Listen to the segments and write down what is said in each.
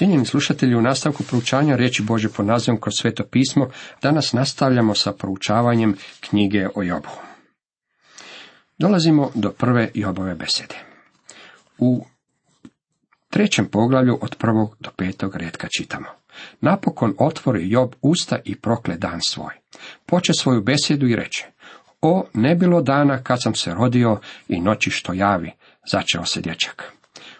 Cijenjeni slušatelji, u nastavku proučavanja riječi Bože po nazivom kroz sveto pismo, danas nastavljamo sa proučavanjem knjige o Jobu. Dolazimo do prve Jobove besede. U trećem poglavlju od prvog do petog redka čitamo. Napokon otvori Job usta i prokle dan svoj. Poče svoju besedu i reče, o, ne bilo dana kad sam se rodio i noći što javi, začeo se dječak.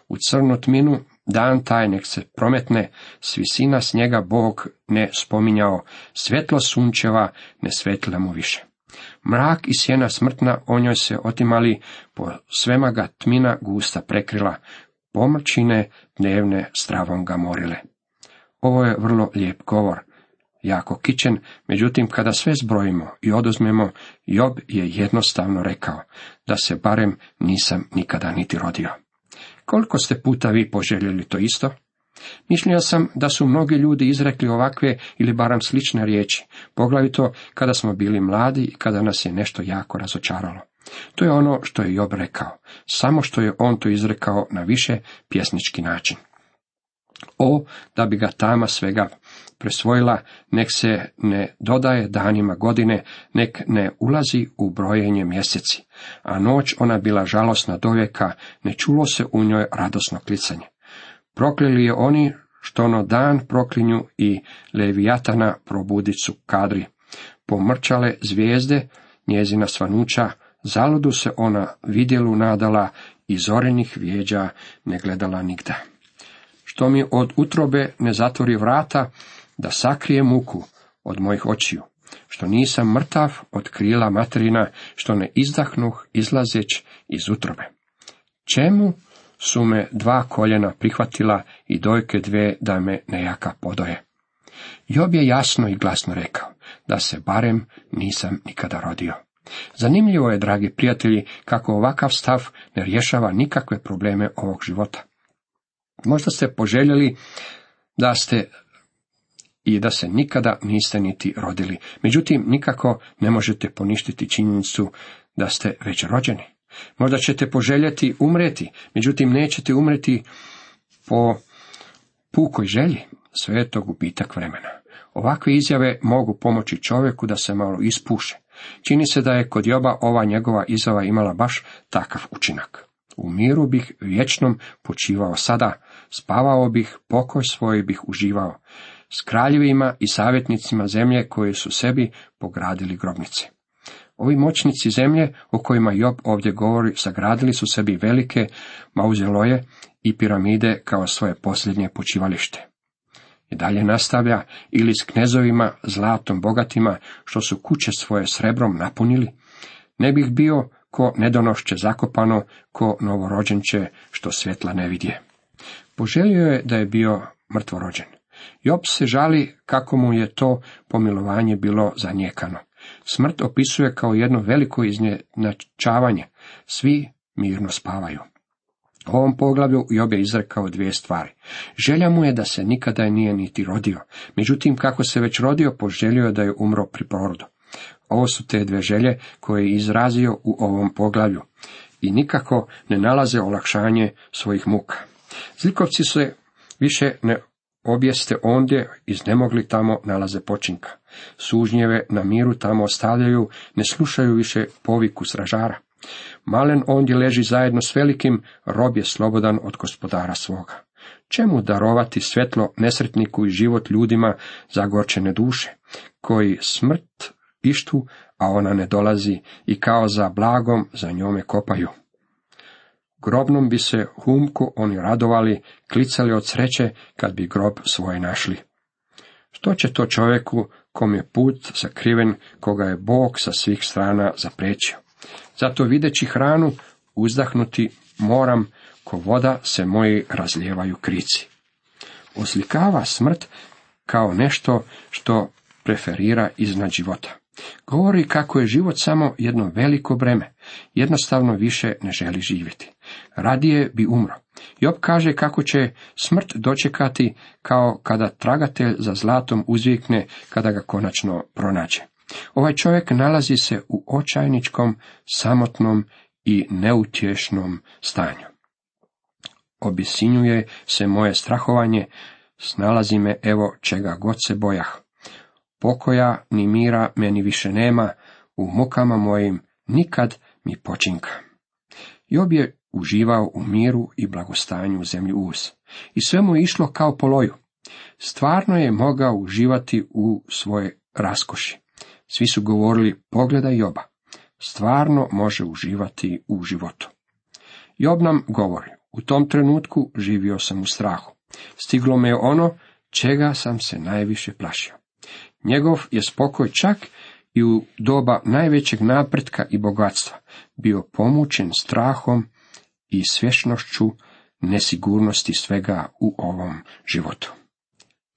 U crnu tminu dan taj nek se prometne, s visina Bog ne spominjao, svjetlo sunčeva ne svetila mu više. Mrak i sjena smrtna o njoj se otimali, po svema ga tmina gusta prekrila, pomrčine dnevne stravom ga morile. Ovo je vrlo lijep govor, jako kičen, međutim kada sve zbrojimo i oduzmemo, Job je jednostavno rekao, da se barem nisam nikada niti rodio. Koliko ste puta vi poželjeli to isto? Mišlio sam da su mnogi ljudi izrekli ovakve ili barem slične riječi, poglavito kada smo bili mladi i kada nas je nešto jako razočaralo. To je ono što je Job rekao, samo što je on to izrekao na više pjesnički način. O, da bi ga tama svega presvojila, nek se ne dodaje danima godine, nek ne ulazi u brojenje mjeseci, a noć ona bila žalosna dovijeka, ne čulo se u njoj radosno klicanje. Proklili je oni što ono dan proklinju i levijatana probudicu kadri. Pomrčale zvijezde, njezina svanuća, zaludu se ona vidjelu nadala i zorenih vijeđa ne gledala nigda. Što mi od utrobe ne zatvori vrata, da sakrije muku od mojih očiju, što nisam mrtav od krila materina, što ne izdahnuh izlazeć iz utrobe. Čemu su me dva koljena prihvatila i dojke dve da me nejaka podoje? Job je jasno i glasno rekao, da se barem nisam nikada rodio. Zanimljivo je, dragi prijatelji, kako ovakav stav ne rješava nikakve probleme ovog života. Možda ste poželjeli da ste i da se nikada niste niti rodili. Međutim, nikako ne možete poništiti činjenicu da ste već rođeni. Možda ćete poželjeti umreti, međutim nećete umreti po pukoj želji. Sve je to gubitak vremena. Ovakve izjave mogu pomoći čovjeku da se malo ispuše. Čini se da je kod Joba ova njegova izjava imala baš takav učinak. U miru bih vječnom počivao sada, spavao bih, pokoj svoj bih uživao s kraljevima i savjetnicima zemlje koji su sebi pogradili grobnice. Ovi moćnici zemlje o kojima Job ovdje govori sagradili su sebi velike mauzeloje i piramide kao svoje posljednje počivalište. I dalje nastavlja ili s knezovima zlatom bogatima što su kuće svoje srebrom napunili, ne bih bio ko nedonošće zakopano, ko novorođenče što svjetla ne vidje. Poželio je da je bio mrtvorođen. Job se žali kako mu je to pomilovanje bilo zanijekano. Smrt opisuje kao jedno veliko iznenačavanje. Svi mirno spavaju. U ovom poglavlju Job je izrekao dvije stvari. Želja mu je da se nikada nije niti rodio. Međutim, kako se već rodio, poželio je da je umro pri porodu. Ovo su te dve želje koje je izrazio u ovom poglavlju i nikako ne nalaze olakšanje svojih muka. Zlikovci se više ne objeste ondje iznemogli tamo nalaze počinka. Sužnjeve na miru tamo ostavljaju, ne slušaju više poviku sražara. Malen ondje leži zajedno s velikim, rob je slobodan od gospodara svoga. Čemu darovati svetlo nesretniku i život ljudima zagorčene duše, koji smrt pištu, a ona ne dolazi i kao za blagom za njome kopaju. Grobnom bi se humku oni radovali, klicali od sreće kad bi grob svoj našli. Što će to čovjeku kom je put sakriven, koga je Bog sa svih strana zaprečio? Zato videći hranu, uzdahnuti moram, ko voda se moji razlijevaju krici. Oslikava smrt kao nešto što preferira iznad života. Govori kako je život samo jedno veliko breme, jednostavno više ne želi živjeti. Radije bi umro. Job kaže kako će smrt dočekati kao kada tragatelj za zlatom uzvikne kada ga konačno pronađe. Ovaj čovjek nalazi se u očajničkom, samotnom i neutješnom stanju. Obisinjuje se moje strahovanje, Snalazi me evo čega god se bojah. Pokoja ni mira meni više nema, u mukama mojim nikad mi počinka. Job je uživao u miru i blagostanju u zemlji uz. I sve mu je išlo kao po loju. Stvarno je mogao uživati u svoje raskoši. Svi su govorili, pogledaj Joba. Stvarno može uživati u životu. Job nam govori, u tom trenutku živio sam u strahu. Stiglo me je ono čega sam se najviše plašio. Njegov je spokoj čak i u doba najvećeg napretka i bogatstva bio pomučen strahom i svješnošću nesigurnosti svega u ovom životu.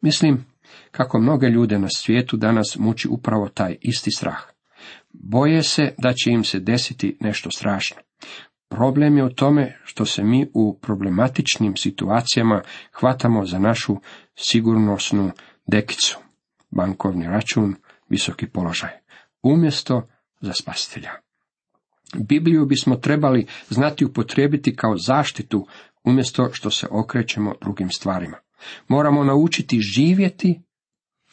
Mislim kako mnoge ljude na svijetu danas muči upravo taj isti strah. Boje se da će im se desiti nešto strašno. Problem je u tome što se mi u problematičnim situacijama hvatamo za našu sigurnosnu dekicu, bankovni račun, visoki položaj, umjesto za spasitelja. Bibliju bismo trebali znati upotrijebiti kao zaštitu umjesto što se okrećemo drugim stvarima. Moramo naučiti živjeti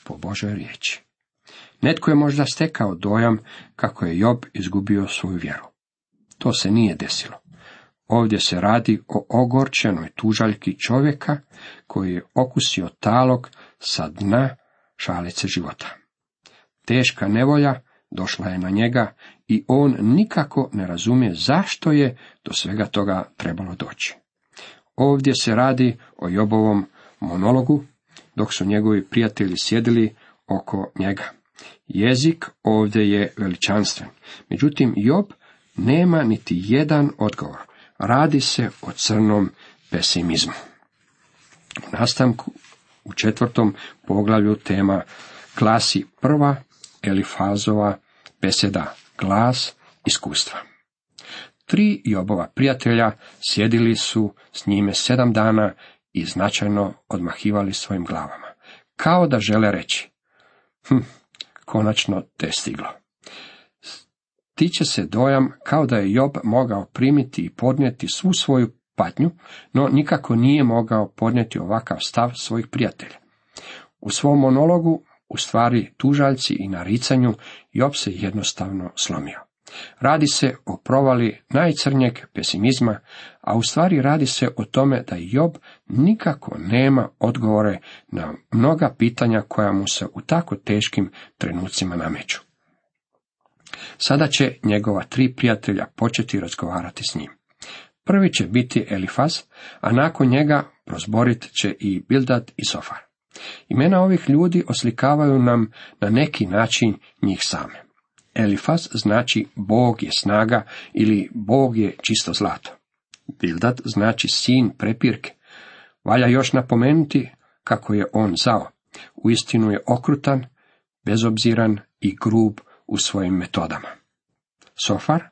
po Božoj riječi. Netko je možda stekao dojam kako je Job izgubio svoju vjeru. To se nije desilo. Ovdje se radi o ogorčenoj tužaljki čovjeka koji je okusio talog sa dna šalice života. Teška nevolja došla je na njega i on nikako ne razumije zašto je do svega toga trebalo doći. Ovdje se radi o Jobovom monologu, dok su njegovi prijatelji sjedili oko njega. Jezik ovdje je veličanstven. Međutim, Job nema niti jedan odgovor. Radi se o crnom pesimizmu. U nastavku u četvrtom poglavlju tema klasi prva Elifazova beseda glas iskustva. Tri Jobova prijatelja sjedili su s njime sedam dana i značajno odmahivali svojim glavama, kao da žele reći, hm, konačno te stiglo. Tiče se dojam kao da je Job mogao primiti i podnijeti svu svoju patnju, no nikako nije mogao podnijeti ovakav stav svojih prijatelja. U svom monologu, u stvari tužaljci i naricanju, Job se jednostavno slomio. Radi se o provali najcrnjeg pesimizma, a u stvari radi se o tome da Job nikako nema odgovore na mnoga pitanja koja mu se u tako teškim trenucima nameću. Sada će njegova tri prijatelja početi razgovarati s njim. Prvi će biti Elifaz, a nakon njega prozborit će i Bildad i Sofar. Imena ovih ljudi oslikavaju nam na neki način njih same. Elifaz znači Bog je snaga ili Bog je čisto zlato. Bildad znači sin prepirke. Valja još napomenuti kako je on zao. Uistinu je okrutan, bezobziran i grub u svojim metodama. Sofar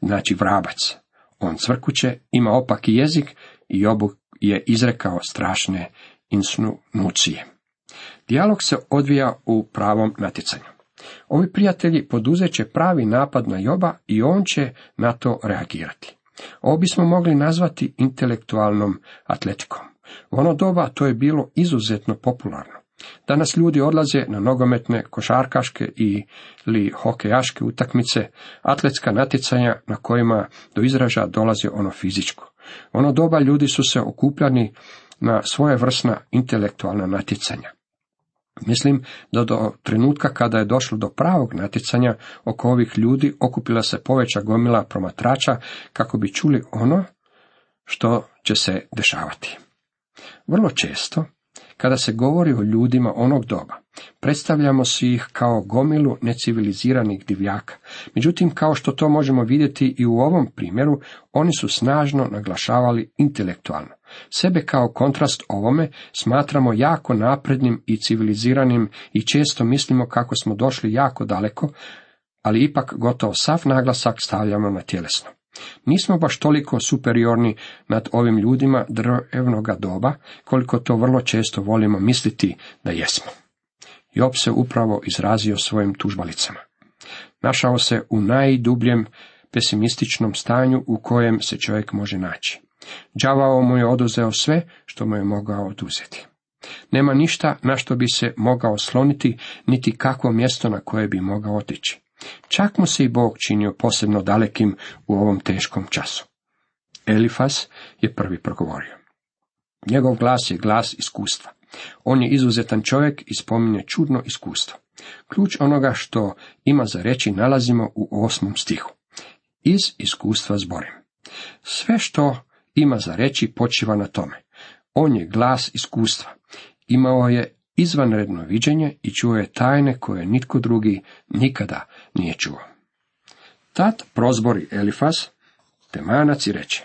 znači vrabac. On cvrkuće, ima opaki jezik i obu je izrekao strašne insnunucije. Dijalog se odvija u pravom natjecanju. Ovi prijatelji poduzet će pravi napad na Joba i on će na to reagirati. Ovo bismo mogli nazvati intelektualnom atletikom. U ono doba to je bilo izuzetno popularno. Danas ljudi odlaze na nogometne, košarkaške ili hokejaške utakmice, atletska natjecanja na kojima do izražaja dolazi ono fizičko. Ono doba ljudi su se okupljani na svoje vrsna intelektualna natjecanja. Mislim da do trenutka kada je došlo do pravog natjecanja oko ovih ljudi okupila se poveća gomila promatrača kako bi čuli ono što će se dešavati. Vrlo često, kada se govori o ljudima onog doba, predstavljamo si ih kao gomilu neciviliziranih divljaka. Međutim, kao što to možemo vidjeti i u ovom primjeru, oni su snažno naglašavali intelektualno. Sebe kao kontrast ovome smatramo jako naprednim i civiliziranim i često mislimo kako smo došli jako daleko, ali ipak gotovo sav naglasak stavljamo na tjelesno. Nismo baš toliko superiorni nad ovim ljudima drevnoga doba, koliko to vrlo često volimo misliti da jesmo. Job se upravo izrazio svojim tužbalicama. Našao se u najdubljem pesimističnom stanju u kojem se čovjek može naći. Đavao mu je oduzeo sve što mu je mogao oduzeti. Nema ništa na što bi se mogao sloniti, niti kakvo mjesto na koje bi mogao otići. Čak mu se i Bog činio posebno dalekim u ovom teškom času. Elifas je prvi progovorio. Njegov glas je glas iskustva. On je izuzetan čovjek i spominje čudno iskustvo. Ključ onoga što ima za reći nalazimo u osmom stihu. Iz iskustva zborim. Sve što ima za reći počiva na tome. On je glas iskustva. Imao je izvanredno viđenje i čuo je tajne koje nitko drugi nikada nije čuo. Tad prozbori Elifas, temanac i reče,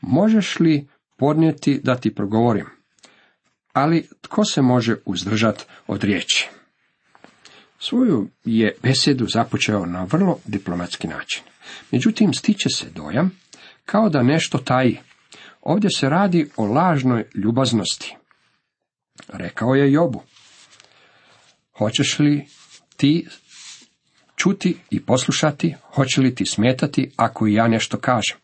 možeš li podnijeti da ti progovorim? Ali tko se može uzdržati od riječi? Svoju je besedu započeo na vrlo diplomatski način. Međutim, stiče se dojam kao da nešto taji. Ovdje se radi o lažnoj ljubaznosti. Rekao je Jobu. Hoćeš li ti čuti i poslušati, hoće li ti smetati ako i ja nešto kažem?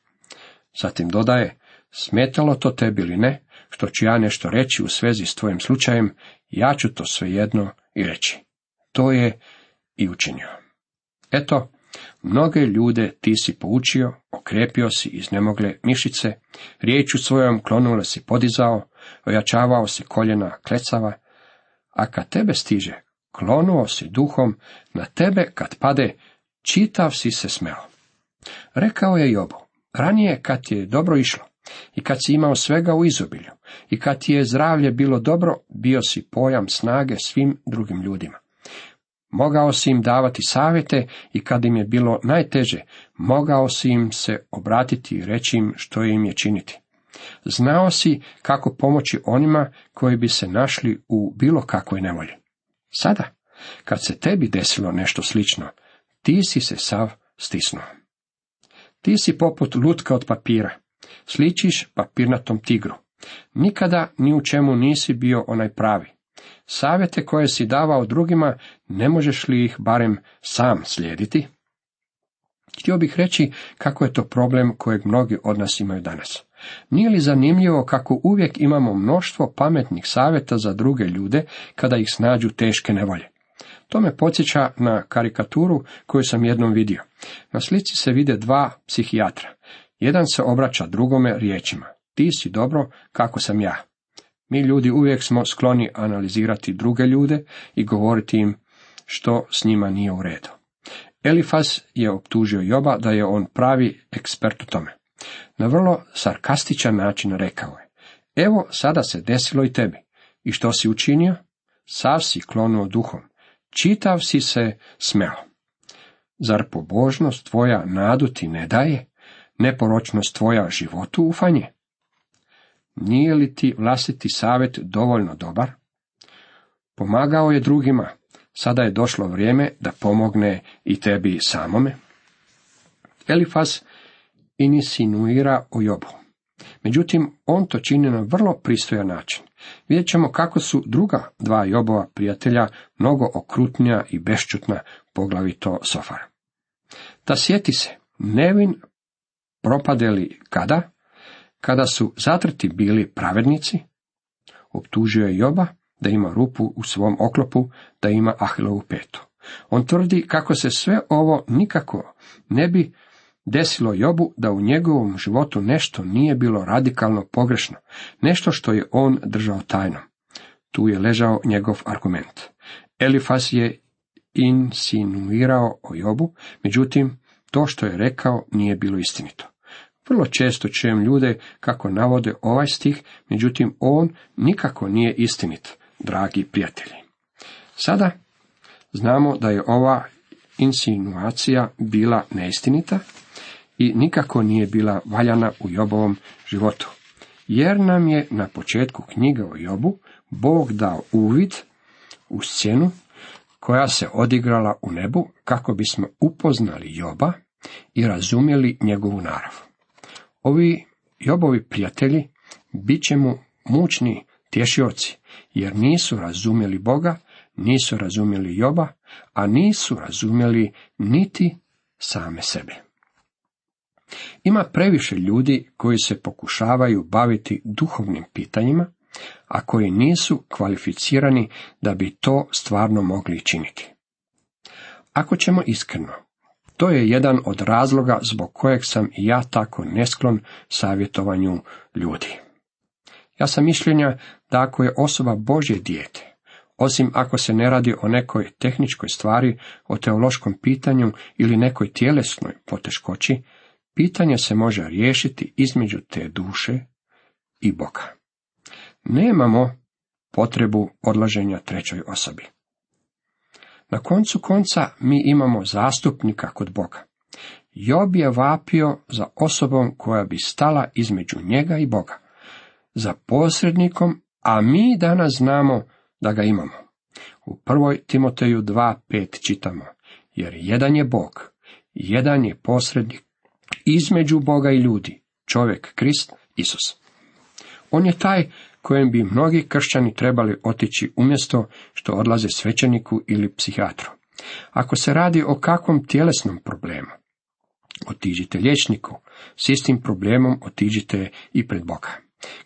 Zatim dodaje, smetalo to tebi ili ne, što ću ja nešto reći u svezi s tvojim slučajem, ja ću to svejedno i reći. To je i učinio. Eto, mnoge ljude ti si poučio, okrepio si iz nemogle mišice, riječu svojom klonule si podizao, ojačavao si koljena klecava, a kad tebe stiže, klonuo si duhom, na tebe kad pade, čitav si se smeo. Rekao je Jobu, ranije kad je dobro išlo, i kad si imao svega u izobilju, i kad ti je zdravlje bilo dobro, bio si pojam snage svim drugim ljudima. Mogao si im davati savjete i kad im je bilo najteže, mogao si im se obratiti i reći im što im je činiti. Znao si kako pomoći onima koji bi se našli u bilo kakvoj nevolji. Sada, kad se tebi desilo nešto slično, ti si se sav stisnuo. Ti si poput lutka od papira, sličiš papirnatom tigru. Nikada ni u čemu nisi bio onaj pravi. Savjete koje si davao drugima, ne možeš li ih barem sam slijediti? Htio bih reći kako je to problem kojeg mnogi od nas imaju danas. Nije li zanimljivo kako uvijek imamo mnoštvo pametnih savjeta za druge ljude kada ih snađu teške nevolje? To me podsjeća na karikaturu koju sam jednom vidio. Na slici se vide dva psihijatra. Jedan se obraća drugome riječima. Ti si dobro, kako sam ja. Mi ljudi uvijek smo skloni analizirati druge ljude i govoriti im što s njima nije u redu. Elifas je optužio Joba da je on pravi ekspert u tome. Na vrlo sarkastičan način rekao je, evo sada se desilo i tebi. I što si učinio? Sav si klonuo duhom. Čitav si se smeo. Zar pobožnost tvoja nadu ti ne daje? Neporočnost tvoja životu ufanje? Nije li ti vlastiti savjet dovoljno dobar? Pomagao je drugima, sada je došlo vrijeme da pomogne i tebi samome. Elifas insinuira o Jobu. Međutim, on to čini na vrlo pristojan način. Vidjet ćemo kako su druga dva Jobova prijatelja mnogo okrutnija i bešćutna, poglavito Sofar. Da sjeti se, Nevin propadeli kada? Kada su zatrti bili pravednici, optužio je Joba da ima rupu u svom oklopu, da ima Ahilovu petu. On tvrdi kako se sve ovo nikako ne bi desilo Jobu da u njegovom životu nešto nije bilo radikalno pogrešno, nešto što je on držao tajno. Tu je ležao njegov argument. Elifas je insinuirao o Jobu, međutim, to što je rekao nije bilo istinito. Vrlo često čujem ljude kako navode ovaj stih, međutim on nikako nije istinit, dragi prijatelji. Sada znamo da je ova insinuacija bila neistinita i nikako nije bila valjana u Jobovom životu. Jer nam je na početku knjige o Jobu Bog dao uvid u scenu koja se odigrala u nebu kako bismo upoznali Joba i razumjeli njegovu narav. Ovi Jobovi prijatelji bit će mu mučni tješioci, jer nisu razumjeli Boga, nisu razumjeli Joba, a nisu razumjeli niti same sebe. Ima previše ljudi koji se pokušavaju baviti duhovnim pitanjima, a koji nisu kvalificirani da bi to stvarno mogli činiti. Ako ćemo iskreno, to je jedan od razloga zbog kojeg sam i ja tako nesklon savjetovanju ljudi. Ja sam mišljenja da ako je osoba Božje dijete, osim ako se ne radi o nekoj tehničkoj stvari, o teološkom pitanju ili nekoj tjelesnoj poteškoći, pitanje se može riješiti između te duše i Boga. Nemamo potrebu odlaženja trećoj osobi. Na koncu konca mi imamo zastupnika kod Boga. Job je vapio za osobom koja bi stala između njega i Boga, za posrednikom, a mi danas znamo da ga imamo. U prvoj Timoteju 2.5 čitamo, jer jedan je Bog, jedan je posrednik između Boga i ljudi, čovjek Krist Isus. On je taj kojem bi mnogi kršćani trebali otići umjesto što odlaze svećeniku ili psihijatru. Ako se radi o kakvom tjelesnom problemu, otiđite liječniku, s istim problemom otiđite i pred Boga.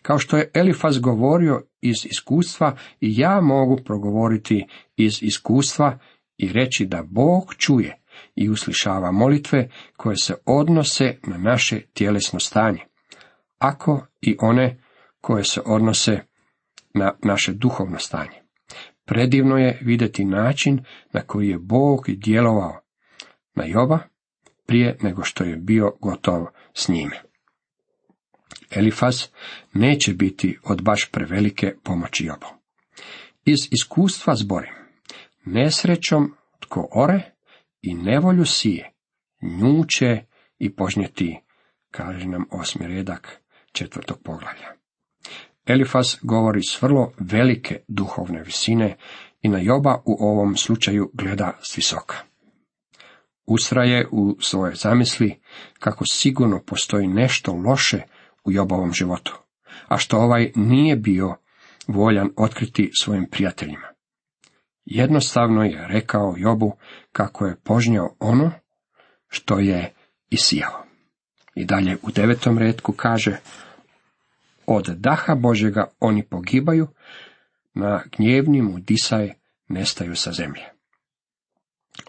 Kao što je Elifaz govorio iz iskustva, i ja mogu progovoriti iz iskustva i reći da Bog čuje i uslišava molitve koje se odnose na naše tjelesno stanje, ako i one koje se odnose na naše duhovno stanje. Predivno je vidjeti način na koji je Bog djelovao na Joba prije nego što je bio gotov s njime. Elifaz neće biti od baš prevelike pomoći Jobu. Iz iskustva zborim, nesrećom tko ore i nevolju sije, njuće i požnjeti, kaže nam osmi redak četvrtog poglavlja. Elifas govori s vrlo velike duhovne visine i na Joba u ovom slučaju gleda s visoka. Usraje u svoje zamisli kako sigurno postoji nešto loše u Jobovom životu, a što ovaj nije bio voljan otkriti svojim prijateljima. Jednostavno je rekao Jobu kako je požnjao ono što je isijao. I dalje u devetom redku kaže, od daha Božega oni pogibaju, na gnjevni mu disaj nestaju sa zemlje.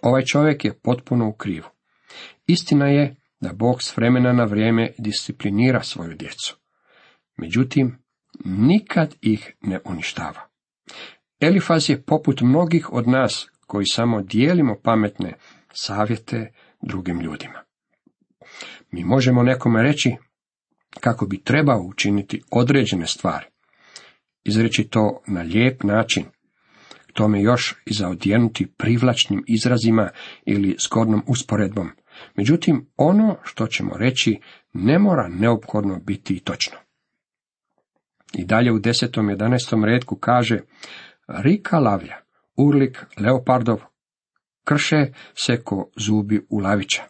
Ovaj čovjek je potpuno u krivu. Istina je da Bog s vremena na vrijeme disciplinira svoju djecu. Međutim, nikad ih ne uništava. Elifaz je poput mnogih od nas koji samo dijelimo pametne savjete drugim ljudima. Mi možemo nekome reći kako bi trebao učiniti određene stvari. Izreći to na lijep način, tome još i zaodjenuti privlačnim izrazima ili zgodnom usporedbom. Međutim, ono što ćemo reći ne mora neophodno biti točno. I dalje u desetom, jedanaestom redku kaže Rika lavlja, urlik leopardov, krše se ko zubi u lavića.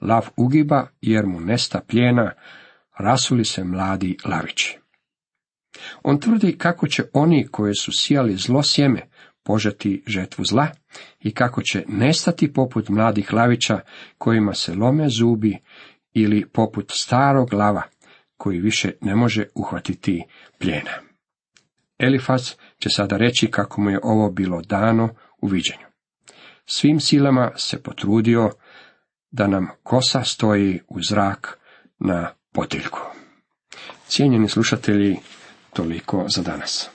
Lav ugiba jer mu nesta pljena, rasuli se mladi lavići. On tvrdi kako će oni koji su sijali zlo sjeme požeti žetvu zla i kako će nestati poput mladih lavića kojima se lome zubi ili poput starog lava koji više ne može uhvatiti pljena. Elifas će sada reći kako mu je ovo bilo dano u viđenju. Svim silama se potrudio da nam kosa stoji u zrak na potiljku. Cijenjeni slušatelji, toliko za danas.